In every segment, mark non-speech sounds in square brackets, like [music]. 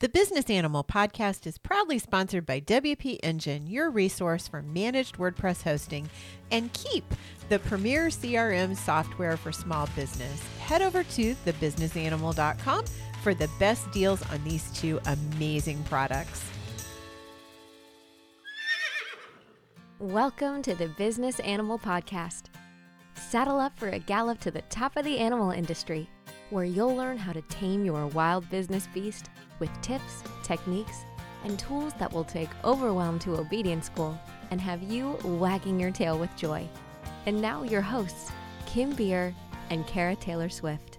The Business Animal podcast is proudly sponsored by WP Engine, your resource for managed WordPress hosting, and Keep, the premier CRM software for small business. Head over to thebusinessanimal.com for the best deals on these two amazing products. Welcome to the Business Animal Podcast. Saddle up for a gallop to the top of the animal industry, where you'll learn how to tame your wild business beast with tips, techniques, and tools that will take overwhelm to obedience school and have you wagging your tail with joy. And now, your hosts, Kim Beer and Cara Taylor Swift.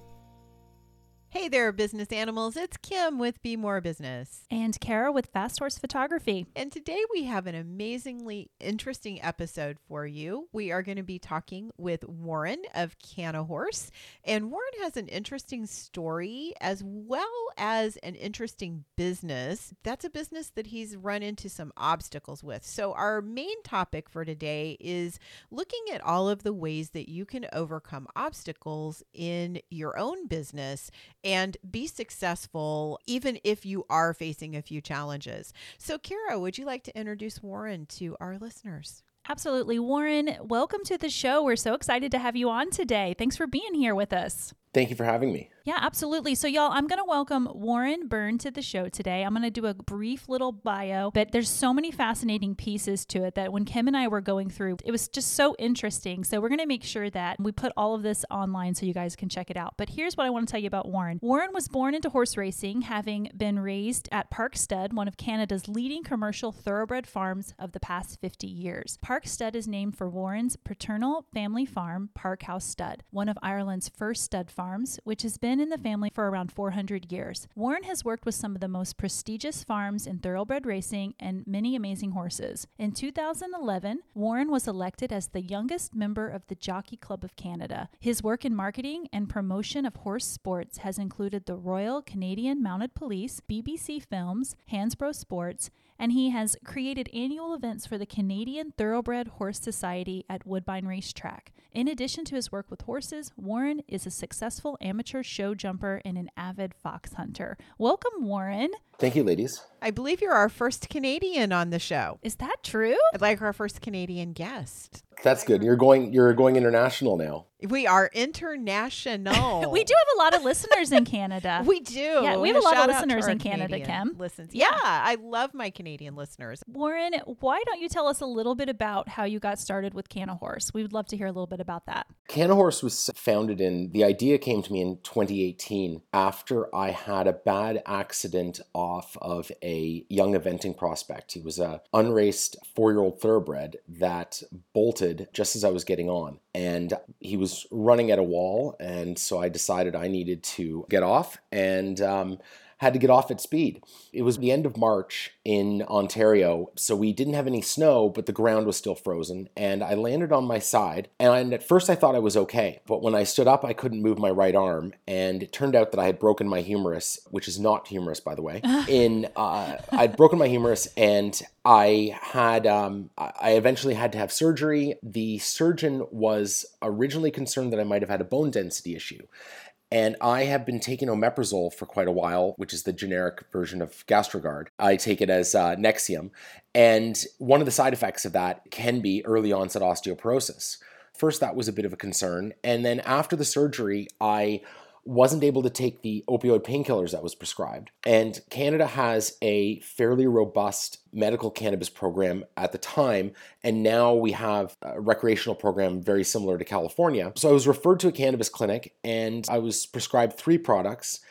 Hey there, business animals. It's Kim with Be More Business. And Cara with Fast Horse Photography. And today we have an amazingly interesting episode for you. We are going to be talking with Warren of Cannahorse. And Warren has an interesting story as well as an interesting business. That's a business that he's run into some obstacles with. So, our main topic for today is looking at all of the ways that you can overcome obstacles in your own business and be successful even if you are facing a few challenges. So, Cara, would you like to introduce Warren to our listeners? Absolutely. Warren, welcome to the show. We're so excited to have you on today. Thanks for being here with us. Thank you for having me. Yeah, absolutely. So, y'all, I'm going to welcome Warren Byrne to the show today. I'm going to do a brief little bio, but there's so many fascinating pieces to it that when Kim and I were going through, it was just so interesting. So, we're going to make sure that we put all of this online so you guys can check it out. But here's what I want to tell you about Warren Warren was born into horse racing, having been raised at Park Stud, one of Canada's leading commercial thoroughbred farms of the past 50 years. Park Stud is named for Warren's paternal family farm, Park House Stud, one of Ireland's first stud farms, which has been in the family for around 400 years. Warren has worked with some of the most prestigious farms in thoroughbred racing and many amazing horses. In 2011, Warren was elected as the youngest member of the Jockey Club of Canada. His work in marketing and promotion of horse sports has included the Royal Canadian Mounted Police, BBC Films, Hansbrough Sports, and he has created annual events for the Canadian Thoroughbred Horse Society at Woodbine Racetrack. In addition to his work with horses, Warren is a successful amateur show jumper and an avid fox hunter. Welcome, Warren. Thank you, ladies. I believe you're our first Canadian on the show. Is that true? I'd like our first Canadian guest. That's good. You're going you're going international now. We are international. [laughs] we do have a lot of listeners in Canada. [laughs] we do. Yeah, we have a lot Shout of listeners in Canada, Canadian Kim. Listens. Yeah. Yeah, I love my Canadian listeners. Warren, why don't you tell us a little bit about how you got started with Cannahorse? We would love to hear a little bit about that. Cannahorse was founded in the idea came to me in 2018 after I had a bad accident off of a young eventing prospect. He was a unraced 4-year-old thoroughbred that bolted just as I was getting on and he was running at a wall and so I decided I needed to get off and um, had to get off at speed. It was the end of March in Ontario, so we didn't have any snow, but the ground was still frozen. And I landed on my side, and at first I thought I was okay. But when I stood up, I couldn't move my right arm, and it turned out that I had broken my humerus, which is not humerus, by the way. [laughs] in uh, I'd broken my humerus, and I had um, I eventually had to have surgery. The surgeon was originally concerned that I might have had a bone density issue. And I have been taking omeprazole for quite a while, which is the generic version of Gastrogard. I take it as uh, Nexium. And one of the side effects of that can be early onset osteoporosis. First, that was a bit of a concern. And then after the surgery, I wasn't able to take the opioid painkillers that was prescribed. And Canada has a fairly robust medical cannabis program at the time, and now we have a recreational program very similar to California. So I was referred to a cannabis clinic and I was prescribed three products.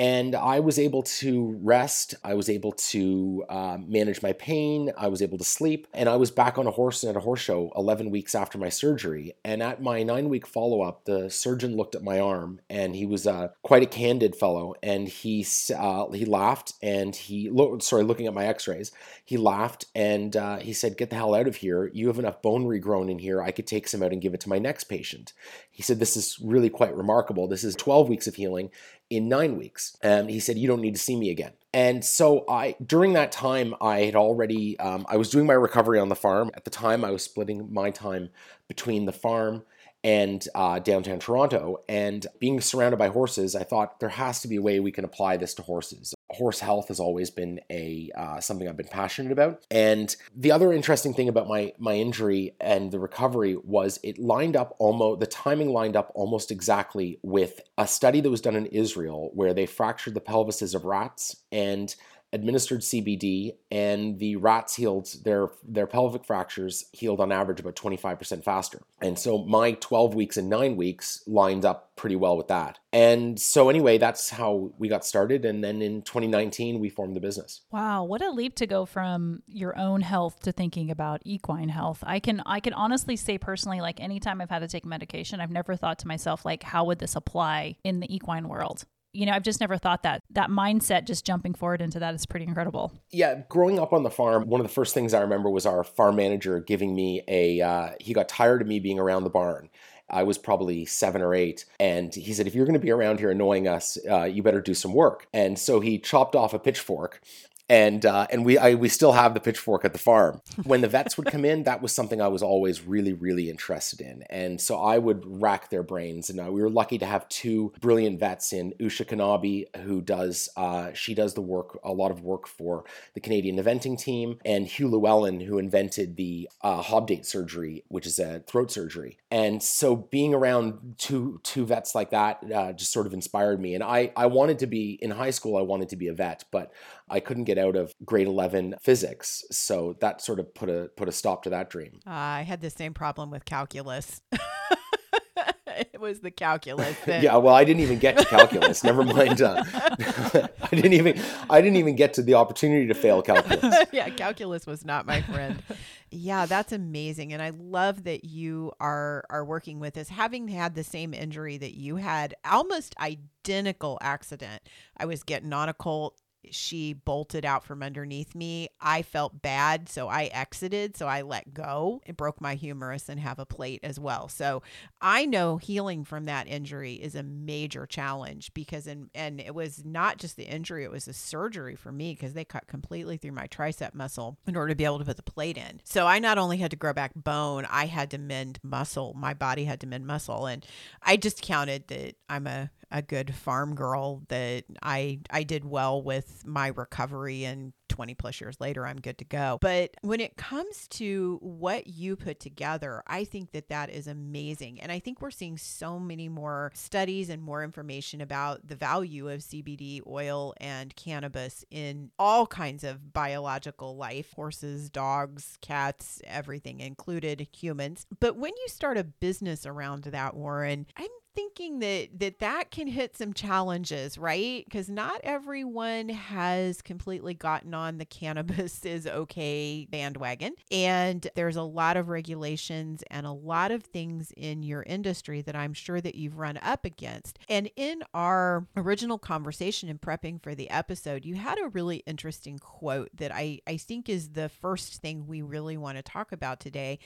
And I was able to rest. I was able to uh, manage my pain. I was able to sleep. And I was back on a horse at a horse show 11 weeks after my surgery. And at my nine week follow up, the surgeon looked at my arm and he was uh, quite a candid fellow. And he, uh, he laughed and he, lo- sorry, looking at my x rays, he laughed and uh, he said, Get the hell out of here. You have enough bone regrown in here. I could take some out and give it to my next patient. He said, This is really quite remarkable. This is 12 weeks of healing in nine weeks. And he said, You don't need to see me again. And so I, during that time, I had already, um, I was doing my recovery on the farm. At the time, I was splitting my time between the farm and uh, downtown Toronto. And being surrounded by horses, I thought there has to be a way we can apply this to horses. Horse health has always been a uh, something I've been passionate about. And the other interesting thing about my my injury and the recovery was it lined up almost the timing lined up almost exactly with a study that was done in Israel where they fractured the pelvises of rats and administered CBD, and the rats healed their their pelvic fractures healed on average about 25% faster. And so my 12 weeks and 9 weeks lined up pretty well with that. And so anyway, that's how we got started and then in 2019 we formed the business. Wow, what a leap to go from your own health to thinking about equine health. I can I can honestly say personally like anytime I've had to take medication, I've never thought to myself like how would this apply in the equine world? You know, I've just never thought that. That mindset, just jumping forward into that, is pretty incredible. Yeah, growing up on the farm, one of the first things I remember was our farm manager giving me a. Uh, he got tired of me being around the barn. I was probably seven or eight, and he said, "If you're going to be around here annoying us, uh, you better do some work." And so he chopped off a pitchfork and uh, and we I, we still have the pitchfork at the farm. When the vets would come in, that was something I was always really really interested in, and so I would rack their brains. And uh, we were lucky to have two brilliant vets in Usha Kanabi, who does uh, she does the work a lot of work for the Canadian eventing team, and Hugh Llewellyn, who invented the uh, Hobday surgery, which is a throat surgery. And so being around two two vets like that uh, just sort of inspired me. And I I wanted to be in high school. I wanted to be a vet, but I couldn't get out of grade 11 physics. So that sort of put a put a stop to that dream. Uh, I had the same problem with calculus. [laughs] was the calculus. [laughs] That... yeah, well, I didn't even get to calculus. Never mind. Uh, [laughs] I didn't even I didn't even get to the opportunity to fail calculus. [laughs] yeah, calculus was not my friend. yeah, that's amazing, and I love that you are are working with us, having had the same injury that you had, almost identical accident. I was getting on a colt she bolted out from underneath me. I felt bad, so I exited, so I let go. It broke my humerus and have a plate as well. So I know healing from that injury is a major challenge because in, and it was not just the injury, it was the surgery for me because they cut completely through my tricep muscle in order to be able to put the plate in. So I not only had to grow back bone, I had to mend muscle. My body had to mend muscle and I just counted that I'm a a good farm girl that I I did well with my recovery and 20 plus years later I'm good to go. But when it comes to what you put together, I think that that is amazing. And I think we're seeing so many more studies and more information about the value of CBD oil and cannabis in all kinds of biological life horses, dogs, cats, everything included, humans. But when you start a business around that, Warren, I'm thinking that that that can hit some challenges, right? Because not everyone has completely gotten on the cannabis [laughs] is okay bandwagon, and there's a lot of regulations and a lot of things in your industry that I'm sure that you've run up against. And in our original conversation in prepping for the episode, you had a really interesting quote that I I think is the first thing we really want to talk about today,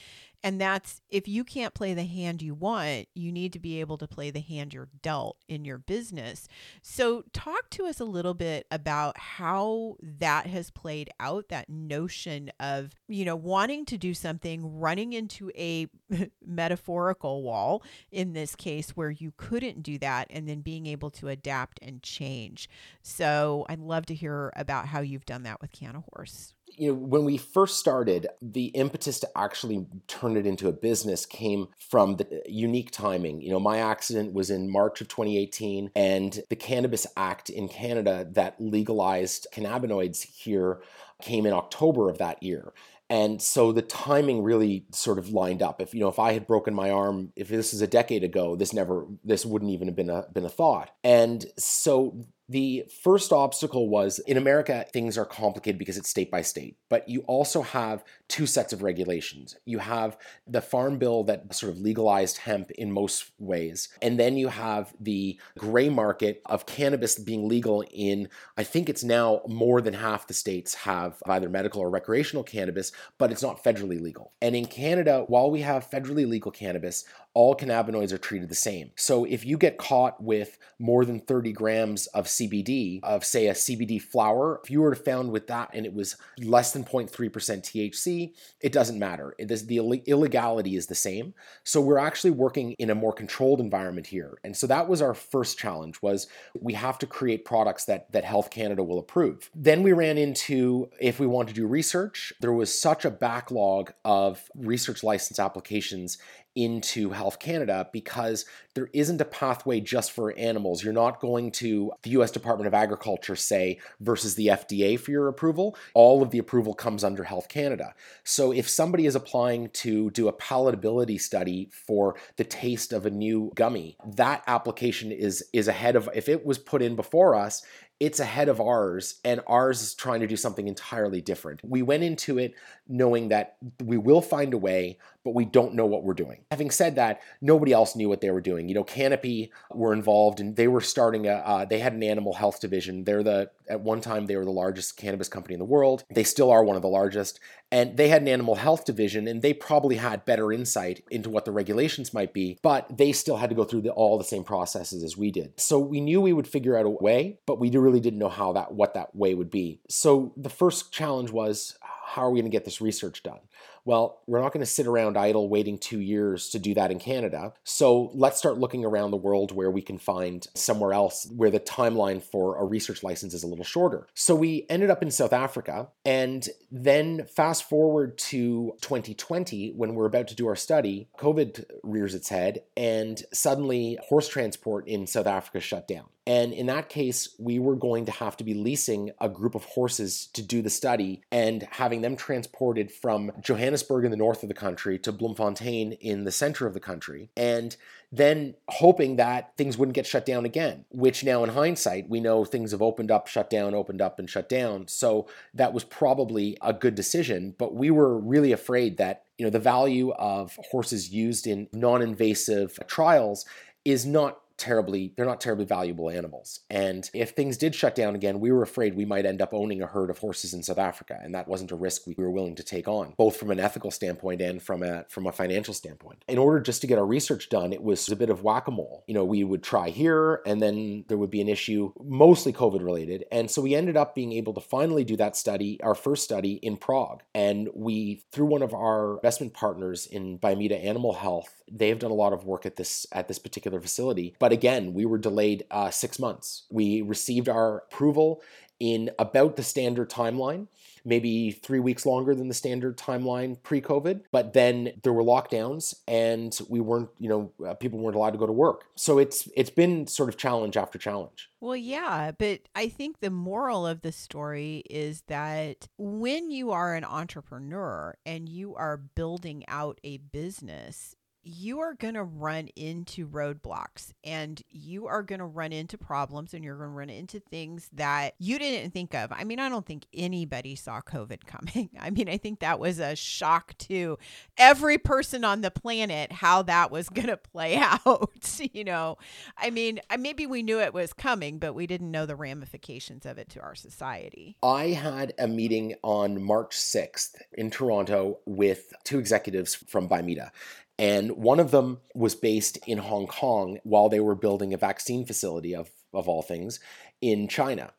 and that's if you can't play the hand you want, you need to be able to play the hand you're dealt in your business. So, talk to us a little bit about how that has played out that notion of, you know, wanting to do something, running into a [laughs] metaphorical wall in this case where you couldn't do that, and then being able to adapt and change. So, I'd love to hear about how you've done that with Cannahorse you know, when we first started, the impetus to actually turn it into a business came from the uh, unique timing. You know, my accident was in March of 2018, and the Cannabis Act in Canada that legalized cannabinoids here came in October of that year. And so the timing really sort of lined up. If you know, if I had broken my arm, if this is a decade ago, this never, this wouldn't even have been a been a thought. And so the first obstacle was in America, things are complicated because it's state by state, but you also have two sets of regulations. You have the farm bill that sort of legalized hemp in most ways, and then you have the gray market of cannabis being legal in, I think it's now more than half the states have either medical or recreational cannabis, but it's not federally legal. And in Canada, while we have federally legal cannabis, all cannabinoids are treated the same. So if you get caught with more than 30 grams of CBD, CBD of, say, a CBD flower, if you were to found with that and it was less than 0.3% THC, it doesn't matter. It is, the illegality is the same. So we're actually working in a more controlled environment here. And so that was our first challenge was we have to create products that, that Health Canada will approve. Then we ran into if we want to do research, there was such a backlog of research license applications into Health Canada because there isn't a pathway just for animals. You're not going to the US Department of Agriculture, say, versus the FDA for your approval. All of the approval comes under Health Canada. So if somebody is applying to do a palatability study for the taste of a new gummy, that application is is ahead of if it was put in before us, it's ahead of ours, and ours is trying to do something entirely different. We went into it knowing that we will find a way, but we don't know what we're doing. Having said that, nobody else knew what they were doing. You know, Canopy were involved, and they were starting a. Uh, they had an animal health division. They're the at one time they were the largest cannabis company in the world. They still are one of the largest, and they had an animal health division, and they probably had better insight into what the regulations might be, but they still had to go through the, all the same processes as we did. So we knew we would figure out a way, but we really didn't know how that what that way would be. So the first challenge was how are we going to get this research done? Well, we're not going to sit around idle waiting two years to do that in Canada. So let's start looking around the world where we can find somewhere else where the timeline for a research license is a little shorter. So we ended up in South Africa. And then fast forward to 2020, when we're about to do our study, COVID rears its head, and suddenly horse transport in South Africa shut down. And in that case, we were going to have to be leasing a group of horses to do the study and having them transported from Johannesburg in the north of the country to Bloemfontein in the center of the country. And then hoping that things wouldn't get shut down again, which now in hindsight, we know things have opened up, shut down, opened up, and shut down. So that was probably a good decision. But we were really afraid that, you know, the value of horses used in non invasive trials is not terribly they're not terribly valuable animals. And if things did shut down again we were afraid we might end up owning a herd of horses in south africa and that wasn't a risk we were willing to take on both from an ethical standpoint and from a from a financial standpoint. In order just to get our research done it was a bit of whack-a-mole. You know we would try here and then there would be an issue mostly covid related and so we ended up being able to finally do that study our first study in prague. And we through one of our investment partners in Bimeda Animal Health they've done a lot of work at this at this particular facility but again, we were delayed uh, six months. We received our approval in about the standard timeline, maybe three weeks longer than the standard timeline pre COVID. But then there were lockdowns and we weren't, you know, uh, people weren't allowed to go to work. So it's it's been sort of challenge after challenge. Well, yeah, but I think the moral of the story is that when you are an entrepreneur and you are building out a business, you are going to run into roadblocks and you are going to run into problems and you're going to run into things that you didn't think of. I mean, I don't think anybody saw COVID [laughs] coming. I mean, I think that was a shock to every person on the planet how that was going [laughs] to play out. [laughs] you know, I mean, maybe we knew it was coming, but we didn't know the ramifications of it to our society. I had a meeting on March 6th in Toronto with two executives from Bimeda. And one of them was based in Hong Kong while they were building a vaccine facility of, of all things in China.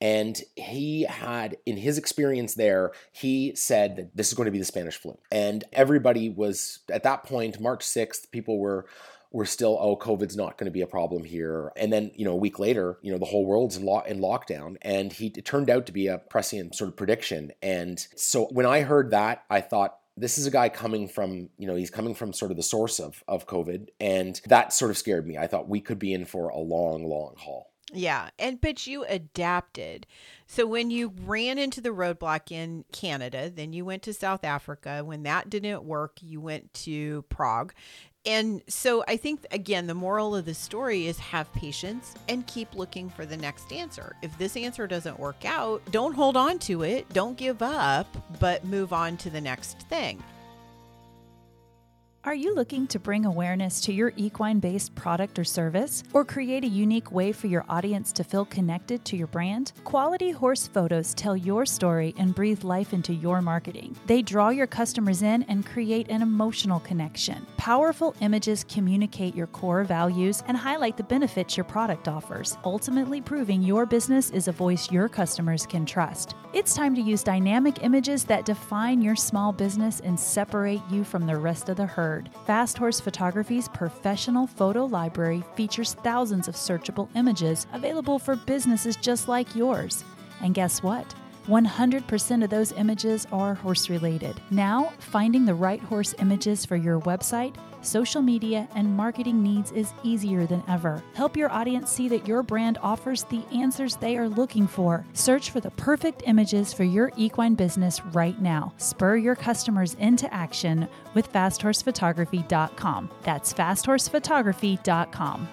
And he had, in his experience there, he said that this is going to be the Spanish flu. And everybody was, at that point, March 6th, people were were still, oh, COVID's not going to be a problem here. And then, you know, a week later, you know, the whole world's in, lo- in lockdown. And he it turned out to be a prescient sort of prediction. And so when I heard that, I thought, this is a guy coming from, you know, he's coming from sort of the source of, of COVID. And that sort of scared me. I thought we could be in for a long, long haul. Yeah. And but you adapted. So when you ran into the roadblock in Canada, then you went to South Africa. When that didn't work, you went to Prague. And so I think, again, the moral of the story is have patience and keep looking for the next answer. If this answer doesn't work out, don't hold on to it, don't give up, but move on to the next thing. Are you looking to bring awareness to your equine based product or service, or create a unique way for your audience to feel connected to your brand? Quality Horse Photos tell your story and breathe life into your marketing. They draw your customers in and create an emotional connection. Powerful images communicate your core values and highlight the benefits your product offers, ultimately proving your business is a voice your customers can trust. It's time to use dynamic images that define your small business and separate you from the rest of the herd. Fast Horse Photography's professional photo library features thousands of searchable images available for businesses just like yours. And guess what? 100% of those images are horse related. Now, finding the right horse images for your website, social media, and marketing needs is easier than ever. Help your audience see that your brand offers the answers they are looking for. Search for the perfect images for your equine business right now. Spur your customers into action with fasthorsephotography.com. That's fasthorsephotography.com.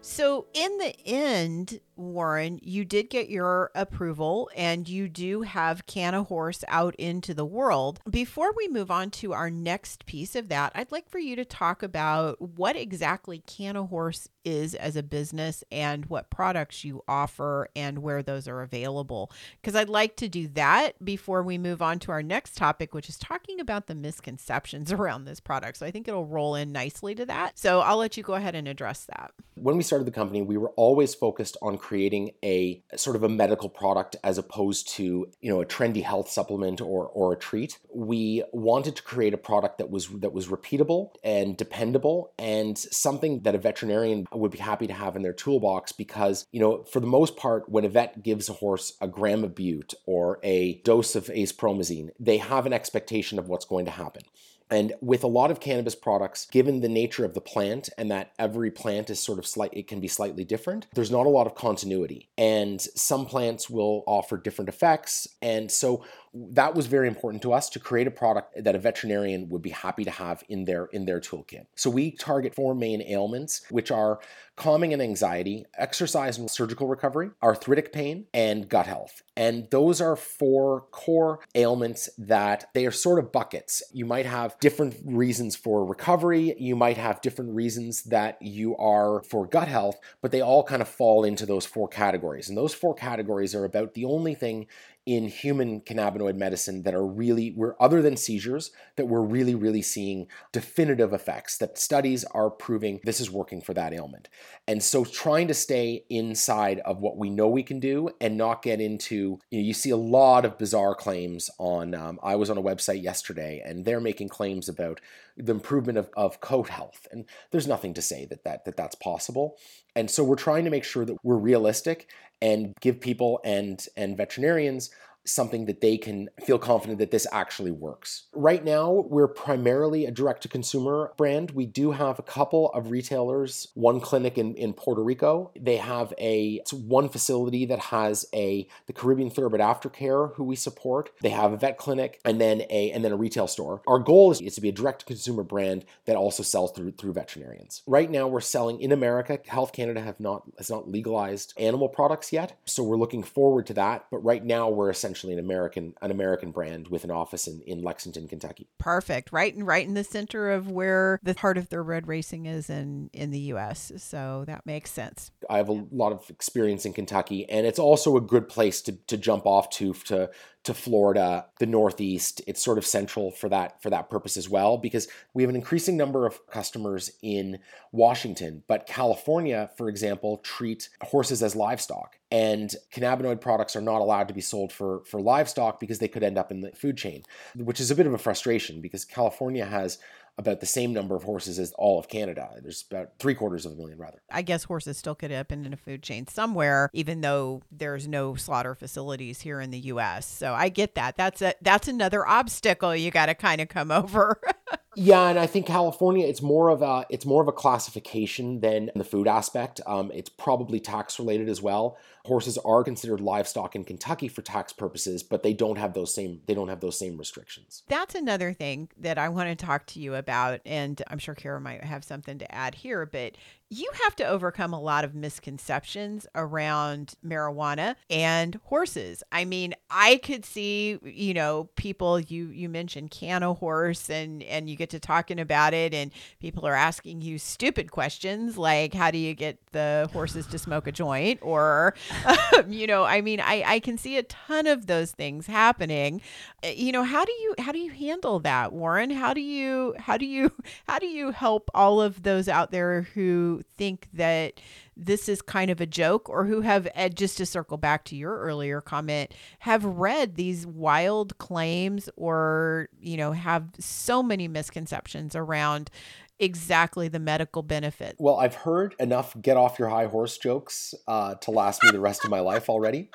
So, in the end, Warren, you did get your approval and you do have Cannahorse out into the world. Before we move on to our next piece of that, I'd like for you to talk about what exactly Cannahorse is as a business and what products you offer and where those are available. Because I'd like to do that before we move on to our next topic, which is talking about the misconceptions [laughs] around this product. So I think it'll roll in nicely to that. So I'll let you go ahead and address that. When we started the company, we were always focused on creating a sort of a medical product as opposed to you know a trendy health supplement or or a treat. We wanted to create a product that was that was repeatable and dependable and something that a veterinarian would be happy to have in their toolbox because you know for the most part when a vet gives a horse a gram of bute or a dose of acepromazine, they have an expectation of what's going to happen. And with a lot of cannabis products, given the nature of the plant and that every plant is sort of slight, it can be slightly different, there's not a lot of continuity. And some plants will offer different effects. And so that was very important to us to create a product that a veterinarian would be happy to have in their in their toolkit. So we target four main ailments, which are calming and anxiety, exercise and surgical recovery, arthritic pain, and gut health. And those are four core ailments that they are sort of buckets. You might have different reasons for recovery, you might have different reasons that you are for gut health, but they all kind of fall into those four categories. And those four categories are about the only thing in human cannabinoid medicine that are really we're other than seizures that we're really really seeing definitive effects that studies are proving this is working for that ailment. And so trying to stay inside of what we know we can do and not get into you, know, you see a lot of bizarre claims on um, i was on a website yesterday and they're making claims about the improvement of, of coat health. And there's nothing to say that, that that that's possible. And so we're trying to make sure that we're realistic and give people and and veterinarians something that they can feel confident that this actually works. Right now, we're primarily a direct to consumer brand. We do have a couple of retailers, one clinic in, in Puerto Rico. They have a one facility that has a the Caribbean Thoroughbred Aftercare who we support. They have a vet clinic and then a and then a retail store. Our goal is, is to be a direct to consumer brand that also sells through through veterinarians. Right now we're selling in America. Health Canada have not has not legalized animal products yet. So we're looking forward to that, but right now we're essentially essentially an American an American brand with an office in, in Lexington, Kentucky. Perfect. Right and right in the center of where the heart of thoroughbred racing is in in the US. So that makes sense. I have a lot of experience in Kentucky and it's also a good place to to jump off to to to Florida, the Northeast. It's sort of central for that for that purpose as well because we have an increasing number of customers in Washington, but California, for example, treat horses as livestock. And cannabinoid products are not allowed to be sold for, for livestock because they could end up in the food chain, which is a bit of a frustration because California has about the same number of horses as all of Canada. There's about three quarters of a million, rather. I guess horses still could end up in a food chain somewhere, even though there's no slaughter facilities here in the U.S. So I get that. That's a that's another obstacle you got to kind of come over. [laughs] Yeah, and I think California it's more of a it's more of a classification than the food aspect. Um, it's probably tax related as well. Horses are considered livestock in Kentucky for tax purposes, but they don't have those same they don't have those same restrictions. That's another thing that I want to talk to you about, and I'm sure Cara might have something to add here. But you have to overcome a lot of misconceptions around marijuana and horses. I mean, I could see, you know, people you you mentioned Cannahorse and and you get to talking about it and people are asking you stupid questions like how do you get the horses to smoke a joint or [laughs] um, you know, I mean, I I can see a ton of those things happening. Uh, You know, how do you how do you handle that, Warren? How do you how do you how do you help all of those out there who think that this is kind of a joke or who have uh, just to circle back to your earlier comment have read these wild claims or you know have so many misconceptions around exactly the medical benefit Well, I've heard enough get off your high horse jokes uh, to last me the rest of my life already.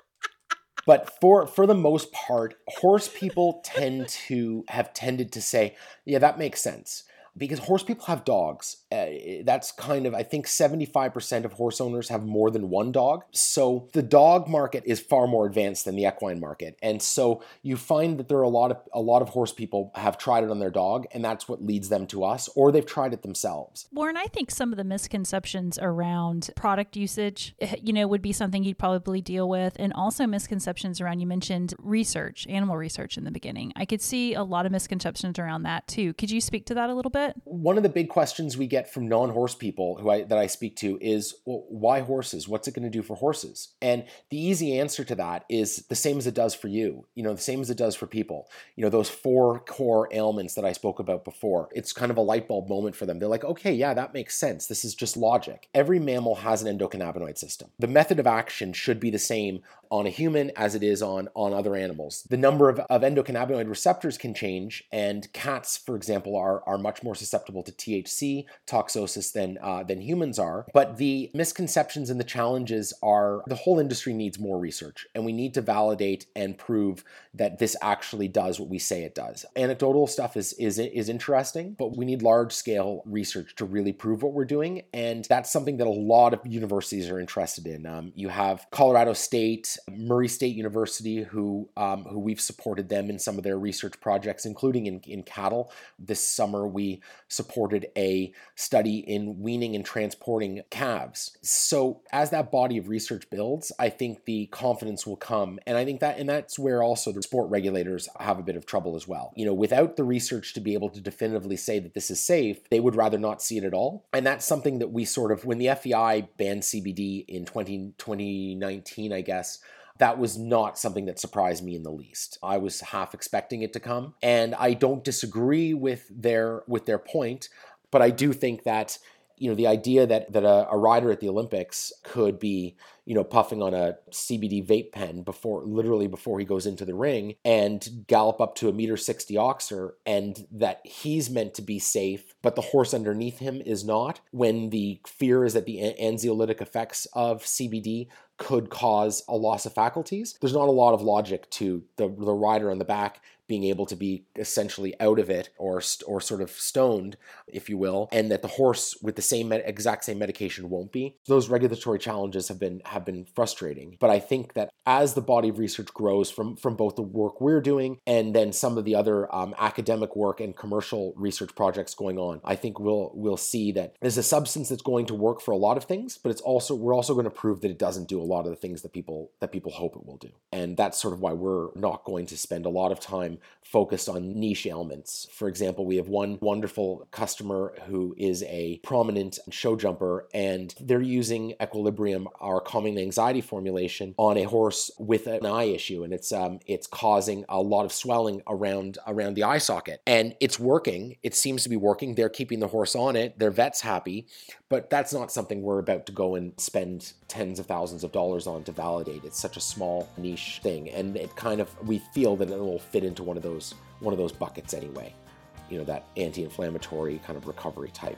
But for for the most part, horse people tend to have tended to say, "Yeah, that makes sense." Because horse people have dogs. Uh, that's kind of, I think 75% of horse owners have more than one dog. So the dog market is far more advanced than the equine market. And so you find that there are a lot of a lot of horse people have tried it on their dog, and that's what leads them to us, or they've tried it themselves. Warren, I think some of the misconceptions around product usage, eh, you know, would be something you'd probably deal with. And also misconceptions around, you mentioned research, animal research in the beginning. I could see a lot of misconceptions around that too. Could you speak to that a little bit? One of the big questions we get from non-horse people who I that I speak to is, well, why horses? What's it going to do for horses? And the easy answer to that is the same as it does for you. You know, the same as it does for people. You know, those four core ailments that I spoke about before. It's kind of a light bulb moment for them. They're like, okay, yeah, that makes sense. This is just logic. Every mammal has an endocannabinoid system. The method of action should be the same on a human as it is on on other animals. The number of, of endocannabinoid receptors can change, and cats, for example, are are much more susceptible to THC toxosis than uh, than humans are. But the misconceptions and the challenges are the whole industry needs more research, and we need to validate and prove that this actually does what we say it does. Anecdotal stuff is is is interesting, but we need large scale research to really prove what we're doing, and that's something that a lot of universities are interested in. Um, you have Colorado State, Murray State University, who um, who we've supported them in some of their research projects, including in, in cattle. This summer, we supported a study in weaning and transporting calves. So as that body of research builds, I think the confidence will come, and I think that and that's where also the sport regulators have a bit of trouble as well. You know, without the research to be able to definitively say that this is safe, they would rather not see it at all, and that's something that we sort of when the FEI banned CBD in 20, 2019, I guess that was not something that surprised me in the least. I was half expecting it to come, and I don't disagree with their with their point, but I do think that you know the idea that that a, a rider at the Olympics could be you know puffing on a CBD vape pen before literally before he goes into the ring and gallop up to a meter 60 oxer and that he's meant to be safe but the horse underneath him is not when the fear is that the anxiolytic effects of CBD could cause a loss of faculties. There's not a lot of logic to the the rider on the back being able to be essentially out of it or or sort of stoned if you will and that the horse with the same exact same medication won't be those regulatory challenges have been have been frustrating. But i think that as the body of research grows from from both the work we're doing and then some of the other um, academic work and commercial research projects going on i think we'll we'll see that there's a substance that's going to work for a lot of things but it's also we're also going to prove that it doesn't do a lot of the things that people that people hope it will do. And that's sort of why we're not going to spend a lot of time focused on niche ailments. For example, we have one wonderful customer who is a prominent show jumper, and they're using Equilibrium, our calming anxiety formulation, on a horse with an eye issue, and it's um, it's causing a lot of swelling around around the eye socket, and it's working. It seems to be working. They're keeping the horse on it. Their vet's happy, but that's not something we're about to go and spend tens of thousands of dollars on to validate. It's such a small niche thing, and it kind of we feel that it will fit into one of those one of those buckets anyway. You know that anti-inflammatory kind of recovery type.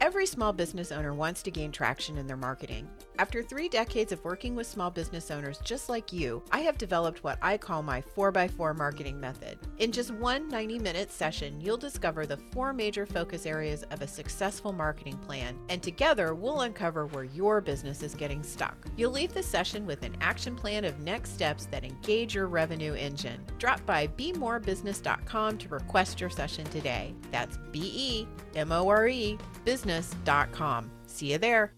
Every small business owner wants to gain traction in their marketing. After three decades of working with small business owners just like you, I have developed what I call my 4x4 marketing method. In just one 90 minute session, you'll discover the four major focus areas of a successful marketing plan, and together we'll uncover where your business is getting stuck. You'll leave the session with an action plan of next steps that engage your revenue engine. Drop by bemorebusiness.com to request your session today. That's B E M O R E business.com. See you there.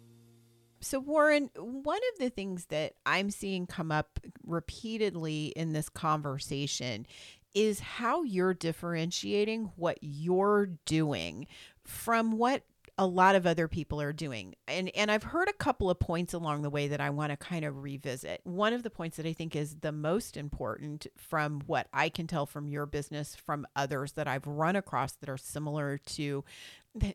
So, Warren, one of the things that I'm seeing come up repeatedly in this conversation is how you're differentiating what you're doing from what a lot of other people are doing. And and I've heard a couple of points along the way that I want to kind of revisit. One of the points that I think is the most important from what I can tell from your business from others that I've run across that are similar to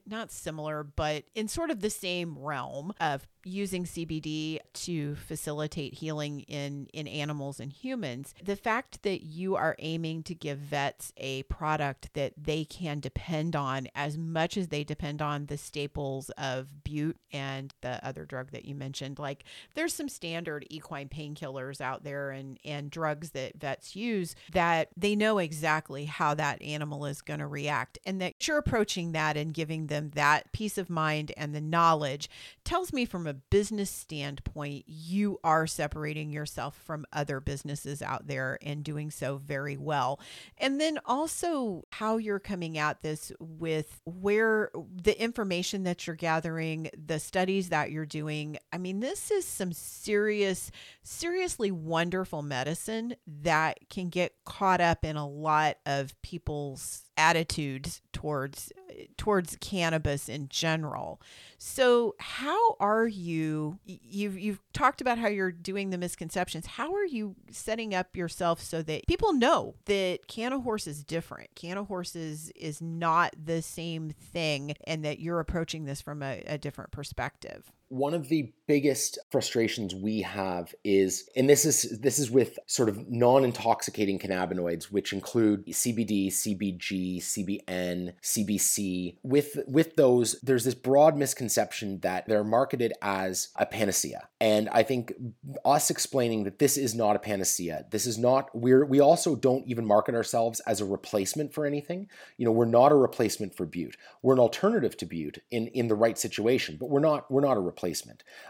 not similar, but in sort of the same realm of using CBD to facilitate healing in in animals and humans. The fact that you are aiming to give vets a product that they can depend on as much as they depend on the staples of bute and the other drug that you mentioned. Like there's some standard equine painkillers out there and and drugs that vets use that they know exactly how that animal is going to react and that you're approaching that and giving giving them that peace of mind and the knowledge tells me from a business standpoint, you are separating yourself from other businesses out there and doing so very well. And then also how you're coming at this with where the information that you're gathering, the studies that you're doing. I mean, this is some serious, seriously wonderful medicine that can get caught up in a lot of people's attitudes towards towards cannabis in general. So, how are you you've you've talked about how you're doing the misconceptions. How are you setting up yourself so that people know that Cannahorse is different? Cannahorse is is not the same thing and that you're approaching this from a, a different perspective. One of the biggest frustrations we have is and this is this is with sort of non-intoxicating cannabinoids which include CBD, CBG, CBN, CBC. With with those there's this broad misconception that they're marketed as a panacea. And I think us explaining that this is not a panacea. This is not we're we also don't even market ourselves as a replacement for anything. You know, we're not a replacement for Bute. We're an alternative to Bute in in the right situation, but we're not we're not a replacement.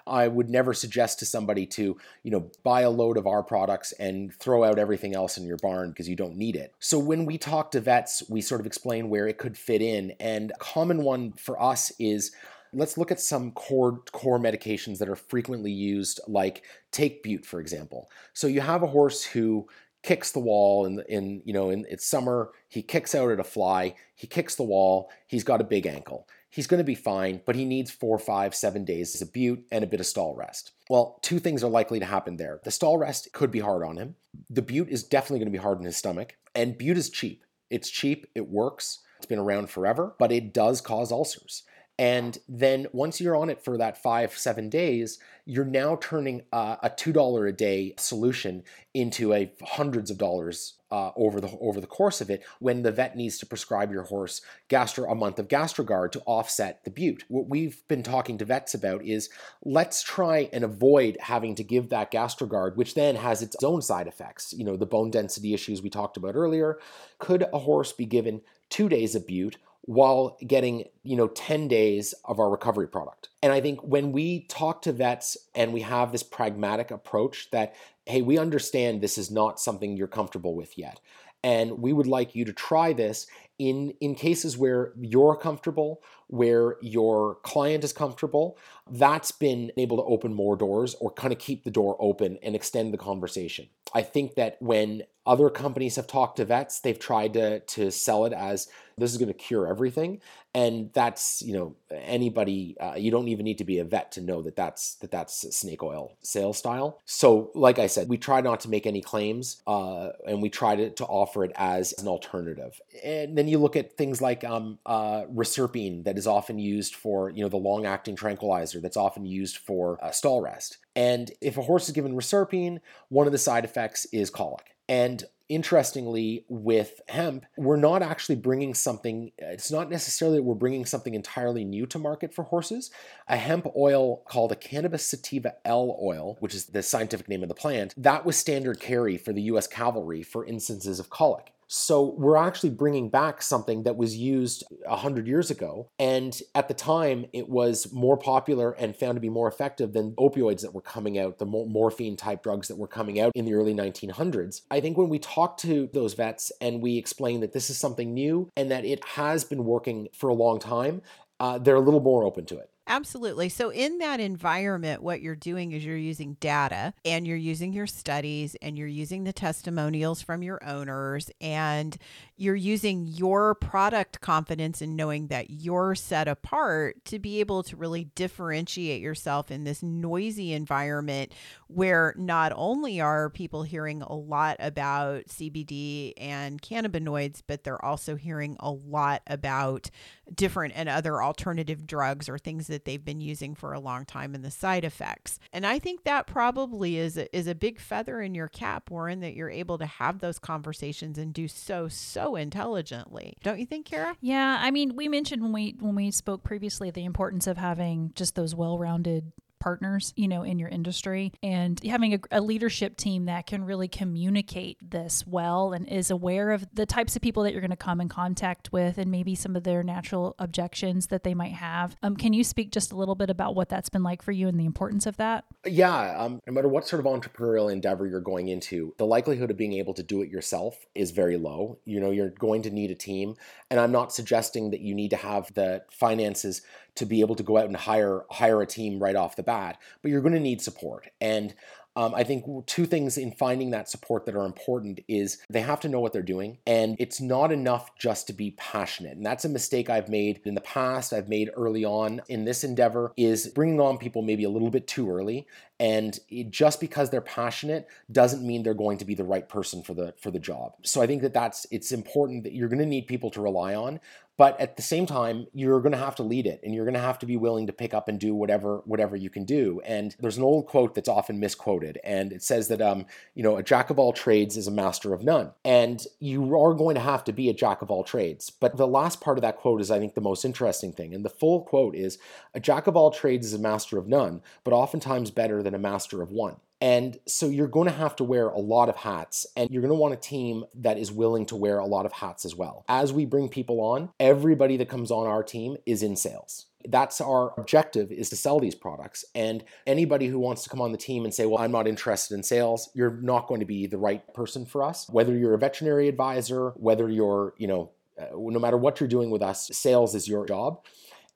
I would never suggest to somebody to, you know, buy a load of our products and throw out everything else in your barn because you don't need it. So when we talk to vets, we sort of explain where it could fit in. And a common one for us is let's look at some core core medications that are frequently used like take bute for example so you have a horse who kicks the wall in, in you know in it's summer he kicks out at a fly he kicks the wall he's got a big ankle he's going to be fine, but he needs four, five, seven days of bute and a bit of stall rest. Well, two things are likely to happen there. The stall rest could be hard on him. The bute is definitely going to be hard on his stomach. And bute is cheap. It's cheap, it works, it's been around forever, but it does cause ulcers. And then once you're on it for that five, seven days, you're now turning uh, a $2 a day solution into a hundreds of dollars uh, over the over the course of it when the vet needs to prescribe your horse gastro a month of gastrogard to offset the bute what we've been talking to vets about is let's try and avoid having to give that gastrogard which then has its own side effects. You know the bone density issues we talked about earlier. Could a horse be given two days of bute while getting you know 10 days of our recovery product. And i think when we talk to vets and we have this pragmatic approach that hey we understand this is not something you're comfortable with yet and we would like you to try this in in cases where you're comfortable where your client is comfortable that's been able to open more doors or kind of keep the door open and extend the conversation. I think that when other companies have talked to vets. They've tried to to sell it as this is going to cure everything. And that's you know anybody uh, you don't even need to be a vet to know that that's that that's snake oil sales style. So like i said we try not to make any claims uh, and we try to, to offer it as an alternative. And then you look at things like um, uh, reserpine that is often used for you know the long acting tranquilizer that's often used for uh, stall rest. And if a horse is given reserpine one of the side effects is colic And interestingly with hemp we're not actually bringing something it's not necessarily that we're bringing something entirely new to market for horses. A hemp oil called a cannabis sativa L oil which is the scientific name of the plant that was standard carry for the US cavalry for instances of colic so we're actually bringing back something that was used 100 years ago. And at the time, it was more popular and found to be more effective than opioids that were coming out, the morphine type drugs that were coming out in the early 1900s. I think when we talk to those vets and we explain that this is something new and that it has been working for a long time, uh, they're a little more open to it. Absolutely. So, in that environment, what you're doing is you're using data and you're using your studies and you're using the testimonials from your owners and you're using your product confidence in knowing that you're set apart to be able to really differentiate yourself in this noisy environment where not only are people hearing a lot about CBD and cannabinoids, but they're also hearing a lot about different and other alternative drugs or things that they've been using for a long time and the side effects. And I think that probably is a, is a big feather in your cap, Warren, that you're able to have those conversations and do so so intelligently. Don't you think, Cara? Yeah, I mean, we mentioned when we when we spoke previously the importance of having just those well-rounded partners, you know, in your industry and having a, a, leadership team that can really communicate this well and is aware of the types of people that you're going to come in contact with and maybe some of their natural objections that they might have. Um, can you speak just a little bit about what that's been like for you and the importance of that? Yeah, um, no matter what sort of entrepreneurial endeavor you're going into, the likelihood of being able to do it yourself is very low. You know, you're going to need a team, and I'm not suggesting that you need to have the finances to be able to go out and hire hire a team right off the bat, but you're going to need support. And um, I think two things in finding that support that are important is they have to know what they're doing, and it's not enough just to be passionate. And that's a mistake I've made in the past. I've made early on in this endeavor is bringing on people maybe a little bit too early, and it, just because they're passionate doesn't mean they're going to be the right person for the for the job. So I think that that's it's important that you're going to need people to rely on, but at the same time you're going to have to lead it and you're going to have to be willing to pick up and do whatever whatever you can do. And there's an old quote that's often misquoted and it says that um you know a jack of all trades is a master of none. And you are going to have to be a jack of all trades. But the last part of that quote is i think the most interesting thing and the full quote is a jack of all trades is a master of none but oftentimes better than a master of one and so you're going to have to wear a lot of hats, and you're going to want a team that is willing to wear a lot of hats as well. As we bring people on, everybody that comes on our team is in sales. That's our objective is to sell these products. And anybody who wants to come on the team and say well i'm not interested in sales you're not going to be the right person for us. Whether you're a veterinary advisor whether you're you know uh, no matter what you're doing with us sales is your job.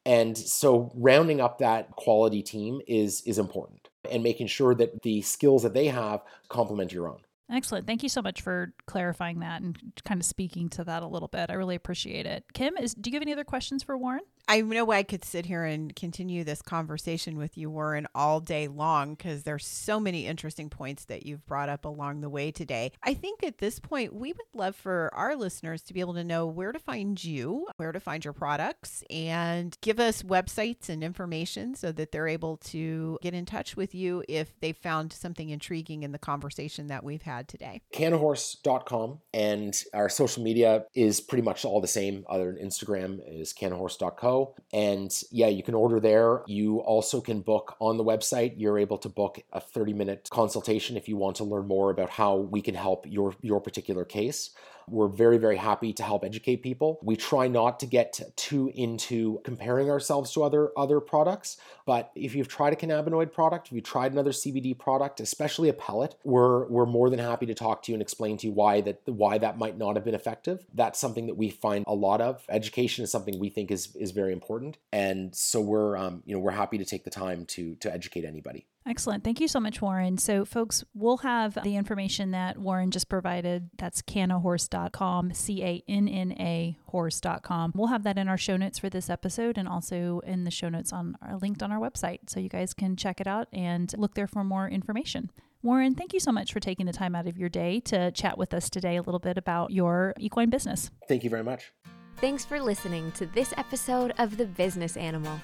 And so rounding up that quality team is is important and making sure that the skills that they have complement your own. Excellent. Thank you so much for clarifying that and kind of speaking to that a little bit. I really appreciate it. Kim, is do you have any other questions for Warren? I know I could sit here and continue this conversation with you, Warren, all day long because there's so many interesting points that you've brought up along the way today. I think at this point, we would love for our listeners to be able to know where to find you, where to find your products, and give us websites and information so that they're able to get in touch with you if they found something intriguing in the conversation that we've had today. Cannahorse.com and our social media is pretty much all the same, other than Instagram is cannahorse.co. And yeah, you can order there. You also can book on the website. You're able to book a 30 minute consultation if you want to learn more about how we can help your, your particular case. We're very, very happy to help educate people. We try not to get too into comparing ourselves to other other products, but if you've tried a cannabinoid product, if you've tried another CBD product, especially a pellet, we're we're more than happy to talk to you and explain to you why that why that might not have been effective. That's something that we find a lot of. Education is something we think is is very important, and so we're um, you know we're happy to take the time to to educate anybody. Excellent. Thank you so much, Warren. So, folks, we'll have the information that Warren just provided. That's cannahorse.com, C A N N A horse.com. We'll have that in our show notes for this episode and also in the show notes on our, linked on our website. So, you guys can check it out and look there for more information. Warren, thank you so much for taking the time out of your day to chat with us today a little bit about your equine business. Thank you very much. Thanks for listening to this episode of The Business Animal.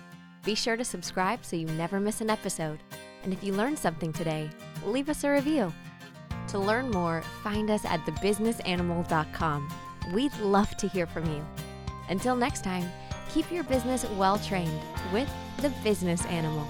Be sure to subscribe so you never miss an episode. And if you learned something today, leave us a review. To learn more, find us at thebusinessanimal.com. We'd love to hear from you. Until next time, keep your business well trained with the business animal.